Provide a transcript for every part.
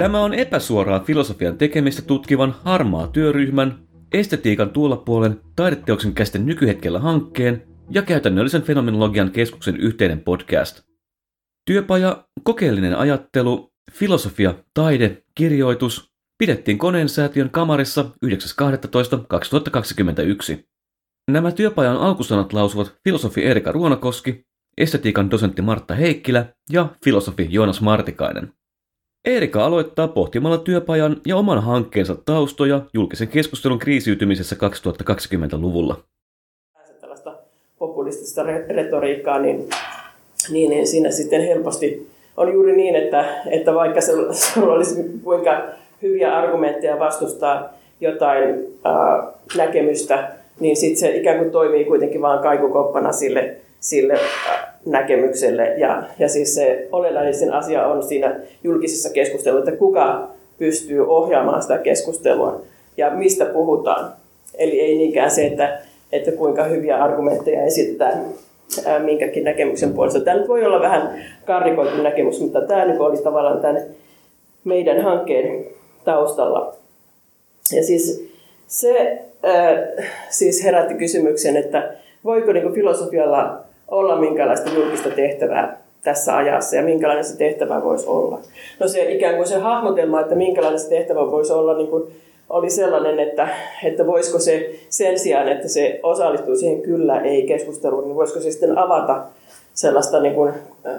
Tämä on epäsuoraa filosofian tekemistä tutkivan harmaa työryhmän, estetiikan tuolla puolen taideteoksen käsiten nykyhetkellä hankkeen ja käytännöllisen fenomenologian keskuksen yhteinen podcast. Työpaja, kokeellinen ajattelu, filosofia, taide, kirjoitus pidettiin koneen säätiön kamarissa 9.12.2021. Nämä työpajan alkusanat lausuvat filosofi Erika Ruonakoski, estetiikan dosentti Martta Heikkilä ja filosofi Joonas Martikainen. Erika aloittaa pohtimalla työpajan ja oman hankkeensa taustoja julkisen keskustelun kriisiytymisessä 2020-luvulla. Tällaista populistista retoriikkaa, niin, niin, niin siinä sitten helposti on juuri niin, että, että vaikka se olisi kuinka hyviä argumentteja vastustaa jotain ää, näkemystä, niin sitten se ikään kuin toimii kuitenkin vain kaikukoppana sille, sille näkemykselle. Ja, ja siis se olennaisin asia on siinä julkisessa keskustelussa, että kuka pystyy ohjaamaan sitä keskustelua ja mistä puhutaan. Eli ei niinkään se, että, että kuinka hyviä argumentteja esittää minkäkin näkemyksen puolesta. Tämä nyt voi olla vähän karrikoitu näkemys, mutta tämä nyt oli tavallaan tämän meidän hankkeen taustalla. Ja siis se äh, siis herätti kysymyksen, että voiko niin filosofialla olla minkälaista julkista tehtävää tässä ajassa ja minkälainen se tehtävä voisi olla. No se ikään kuin se hahmotelma, että minkälainen se tehtävä voisi olla, niin kuin oli sellainen, että, että voisiko se sen sijaan, että se osallistuu siihen kyllä ei keskusteluun, niin voisiko se sitten avata sellaista niin kuin,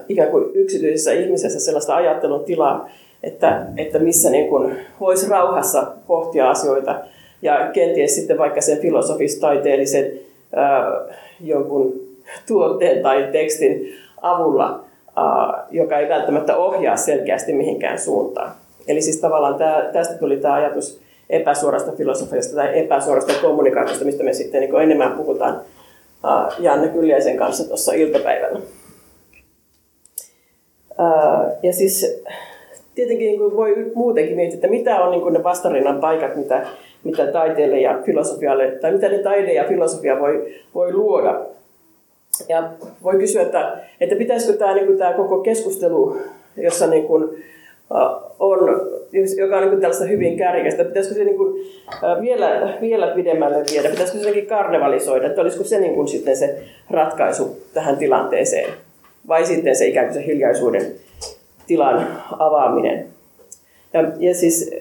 ikään kuin yksityisessä ihmisessä sellaista ajattelun tilaa, että, että missä niin kuin voisi rauhassa pohtia asioita ja kenties sitten vaikka sen filosofis-taiteellisen ää, jonkun tuotteen tai tekstin avulla, joka ei välttämättä ohjaa selkeästi mihinkään suuntaan. Eli siis tavallaan tästä tuli tämä ajatus epäsuorasta filosofiasta tai epäsuorasta kommunikaatiosta, mistä me sitten niin enemmän puhutaan Janne Kyljäisen kanssa tuossa iltapäivällä. Ja siis tietenkin niin voi muutenkin miettiä, että mitä on niin ne vastarinnan paikat, mitä, mitä taiteelle ja filosofialle, tai mitä ne taide ja filosofia voi, voi luoda. Ja voi kysyä, että, että pitäisikö tämä, niin kuin, tämä koko keskustelu, jossa niin kuin, on, joka on niin tällaista hyvin kärjekästä, pitäisikö se niin kuin, vielä, vielä pidemmälle viedä, pitäisikö se jotenkin karnevalisoida, että olisiko se niin kuin sitten se ratkaisu tähän tilanteeseen, vai sitten se ikään kuin se hiljaisuuden tilan avaaminen. Ja, ja siis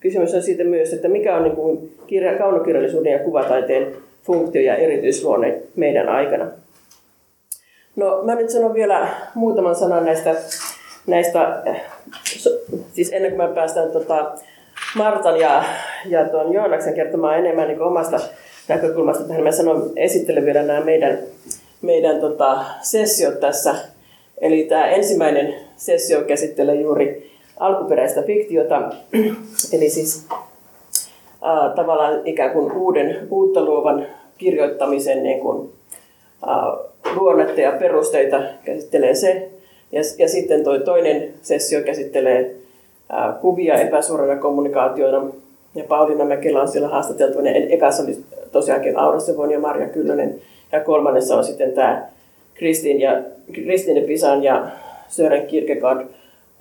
kysymys on siitä myös, että mikä on niin kuin kirja, kaunokirjallisuuden ja kuvataiteen funktio ja erityisluonne meidän aikana. No mä nyt sanon vielä muutaman sanan näistä, näistä siis ennen kuin me päästään tota Martan ja, ja tuon Joonaksen kertomaan enemmän niin omasta näkökulmasta tähän, mä sanon, esittelen vielä nämä meidän, meidän tota, sessiot tässä. Eli tämä ensimmäinen sessio käsittelee juuri alkuperäistä fiktiota, eli siis ää, tavallaan ikään kuin uuden, uutta luovan kirjoittamisen niin kuin, ää, luonnetta ja perusteita käsittelee se. Ja, ja sitten toi toinen sessio käsittelee ää, kuvia epäsuorana kommunikaationa. Ja Pauliina Mäkelä on siellä haastateltu. Ekassa oli tosiaankin Aura Sevon ja Marja Kyllönen. Ja kolmannessa on sitten tämä Kristin ja, Kristine Pisan ja Sören Kierkegaard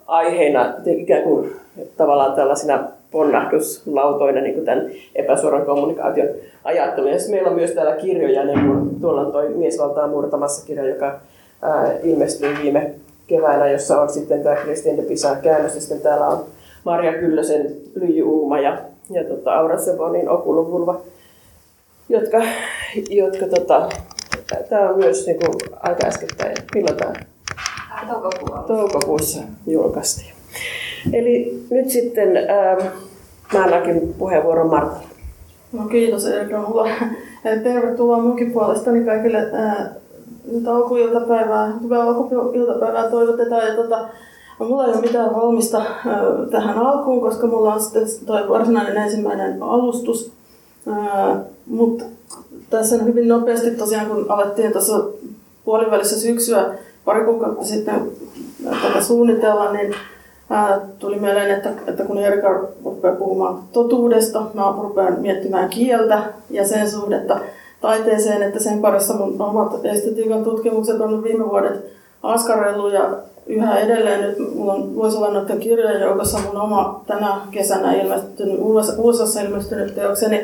aiheina ikään kuin tavallaan tällaisina ponnahduslautoina niin kuin tämän epäsuoran kommunikaation ajattelun. Ja meillä on myös täällä kirjoja, niin kuin tuolla on tuo Miesvaltaa murtamassa kirja, joka ää, ilmestyi viime keväänä, jossa on sitten tämä Kristin de Pisa käännös, ja sitten täällä on Marja Kyllösen Lyijy Uuma ja, ja tota, Aura Sevonin Okuluvulva, jotka, jotka tota, tämä on myös niin kuin, aika äskettäin. Milloin tämä? Toukokuussa. Toukokuussa julkaistiin. Eli nyt sitten ähm, mä annakin puheenvuoron Martalle. No kiitos Erika mulla. Tervetuloa munkin puolestani kaikille äh, nyt alkuiltapäivää, hyvää alkuiltapäivää toivotetaan. Ja tota, mulla ei ole mitään valmista äh, tähän alkuun, koska mulla on sitten toi varsinainen ensimmäinen alustus. Äh, Mutta tässä hyvin nopeasti tosiaan, kun alettiin tuossa puolivälissä syksyä pari kuukautta sitten tätä suunnitella, niin tuli mieleen, että, että kun Erika rupeaa puhumaan totuudesta, mä rupean miettimään kieltä ja sen suhdetta taiteeseen, että sen parissa mun omat estetiikan tutkimukset on viime vuodet askarellut ja yhä edelleen nyt mulla on, voisi olla noiden kirjojen joukossa mun oma tänä kesänä ilmestynyt, USA ilmestynyt teokseni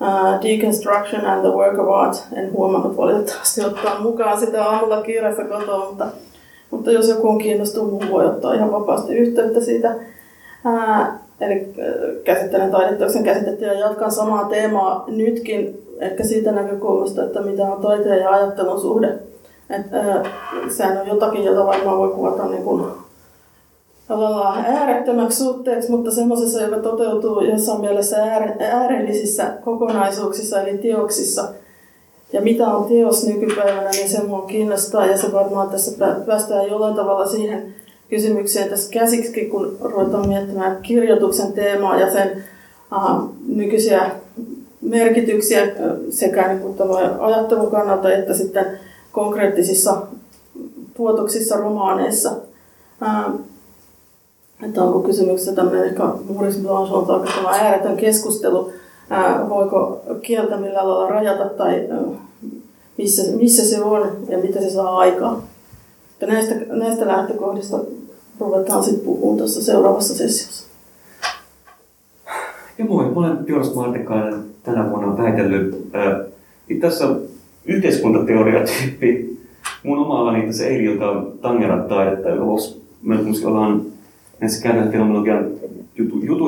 uh, Deconstruction and the Work of Art. En huomannut valitettavasti ottaa mukaan sitä aamulla kiireessä kotoa, mutta, mutta jos joku on kiinnostunut, voi ottaa ihan vapaasti yhteyttä siitä. Uh, eli käsittelen taideteoksen käsitettä ja jatkan samaa teemaa nytkin, ehkä siitä näkökulmasta, että mitä on taiteen ja ajattelun suhde et, äh, sehän on jotakin, jota varmaan voi kuvata niin kuin äärettömäksi suhteeksi, mutta semmoisessa, joka toteutuu jossain mielessä äärellisissä kokonaisuuksissa eli teoksissa. Ja mitä on teos nykypäivänä, niin se mua kiinnostaa ja se varmaan tässä päästään jollain tavalla siihen kysymykseen tässä käsiksi, kun ruvetaan miettimään kirjoituksen teemaa ja sen uh, nykyisiä merkityksiä sekä niin kuin ajattelun kannalta että sitten konkreettisissa tuotoksissa, romaaneissa. Ää, että onko kysymyksessä tämmöinen ehkä Maurice Blancholta oikeastaan ääretön keskustelu, ää, voiko kieltä millä lailla rajata tai ää, missä, missä se on ja mitä se saa aikaan. Että näistä, näistä lähtökohdista ruvetaan sitten puhumaan tuossa seuraavassa sessiossa. Ja moi, mä olen Jonas Martikainen tänä vuonna väitellyt äh, tässä yhteiskuntateoriatyyppi. Mun oma alani tässä Eililtä on tangerat taidetta, me ollaan näissä käytännön fenomenologian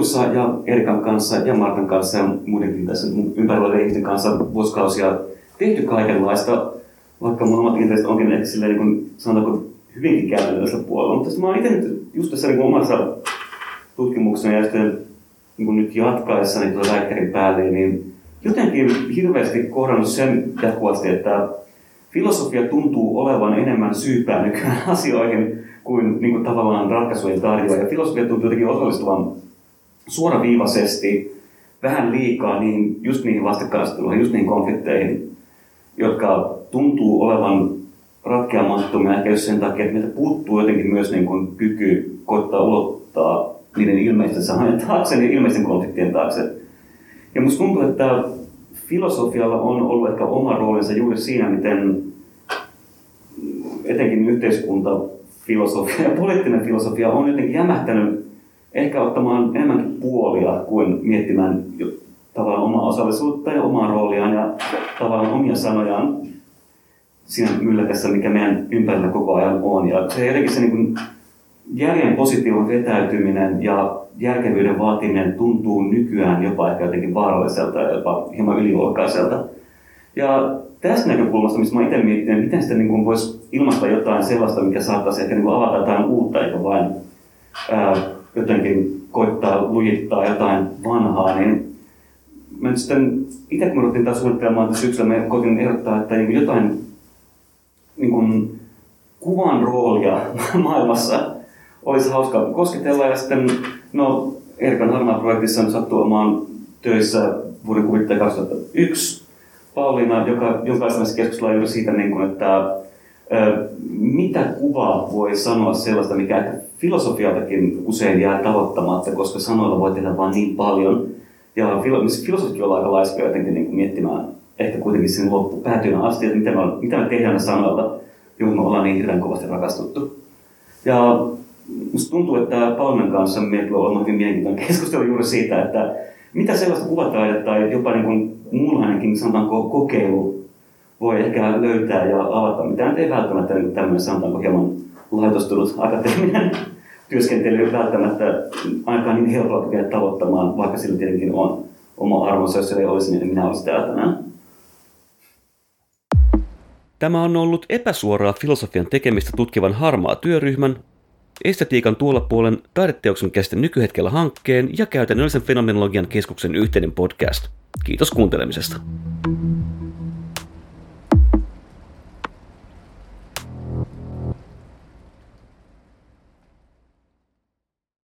jutu, jutuissa ja Erikan kanssa ja Martan kanssa ja muidenkin tässä ympärillä ihmisten kanssa vuosikausia tehty kaikenlaista, vaikka mun omat intressit onkin ehkä silleen, niin kuin, sanotaanko, hyvinkin käytännöllisellä puolella. Mutta mä oon itse nyt just tässä niin omassa tutkimuksessa ja sitten niin nyt jatkaessani tuota väikkärin päälle, niin jotenkin hirveästi kohdannut sen jatkuvasti, että filosofia tuntuu olevan enemmän syypää nykyään asioihin kuin, niin kuin tavallaan ratkaisujen tarjoaja. Ja filosofia tuntuu jotenkin osallistuvan suoraviivaisesti vähän liikaa niin, just niihin vastakkainasteluihin, just niihin konflikteihin, jotka tuntuu olevan ratkeamattomia ehkä just sen takia, että meiltä puuttuu jotenkin myös niin kuin kyky koittaa ulottaa niiden ilmeisten sanojen taakse, niiden ilmeisten konfliktien taakse. Ja musta tuntuu, että filosofialla on ollut ehkä oma roolinsa juuri siinä, miten etenkin yhteiskuntafilosofia ja poliittinen filosofia on jotenkin jämähtänyt ehkä ottamaan enemmänkin puolia kuin miettimään tavallaan omaa osallisuutta ja omaa rooliaan ja tavallaan omia sanojaan siinä mylläkässä, mikä meidän ympärillä koko ajan on. Ja se jotenkin se niin kuin järjen positiivinen vetäytyminen ja järkevyyden vaatiminen tuntuu nykyään jopa ehkä jotenkin vaaralliselta ja jopa hieman yliluokkaiselta. Ja tästä näkökulmasta, missä mä itse mietin, miten sitten niin voisi ilmaista jotain sellaista, mikä saattaisi ehkä niin avata jotain uutta, eikä vain ää, jotenkin koittaa lujittaa jotain vanhaa, niin mä nyt sitten itse kun me ruvettiin taas suunnittelemaan syksyllä, me koitin ehdottaa, että niin jotain niin kuin, kuvan roolia maailmassa olisi hauska kosketella. Ja sitten, no, Erikan harmaa projektissa on sattuu olemaan töissä vuoden kuvittaja 2001 Pauliina, joka, jonka kanssa keskustellaan juuri siitä, niin kuin, että mitä kuva voi sanoa sellaista, mikä filosofialtakin usein jää tavoittamatta, koska sanoilla voi tehdä vain niin paljon. Ja filosofit on aika laiskoja jotenkin niin miettimään ehkä kuitenkin sinne loppupäätyynä asti, että mitä me, mitä me tehdään sanoilla, johon me ollaan niin hirveän kovasti rakastuttu. Ja musta tuntuu, että Paulinan kanssa meillä on ollut hyvin mielenkiintoinen keskustelu juuri siitä, että mitä sellaista kuvataidetta tai jopa niin kuin muunlainenkin sanotaanko kokeilu voi ehkä löytää ja avata, mitä ei välttämättä niin tämmöinen sanotaanko hieman laitostunut akateeminen työskentely välttämättä ainakaan niin helppoa tukea tavoittamaan, vaikka sillä tietenkin on oma arvonsa, jos ei olisi, niin minä olisin täällä tänään. Tämä on ollut epäsuoraa filosofian tekemistä tutkivan harmaa työryhmän Estetiikan tuolla puolen taideteoksen käsite nykyhetkellä hankkeen ja käytännöllisen fenomenologian keskuksen yhteinen podcast. Kiitos kuuntelemisesta.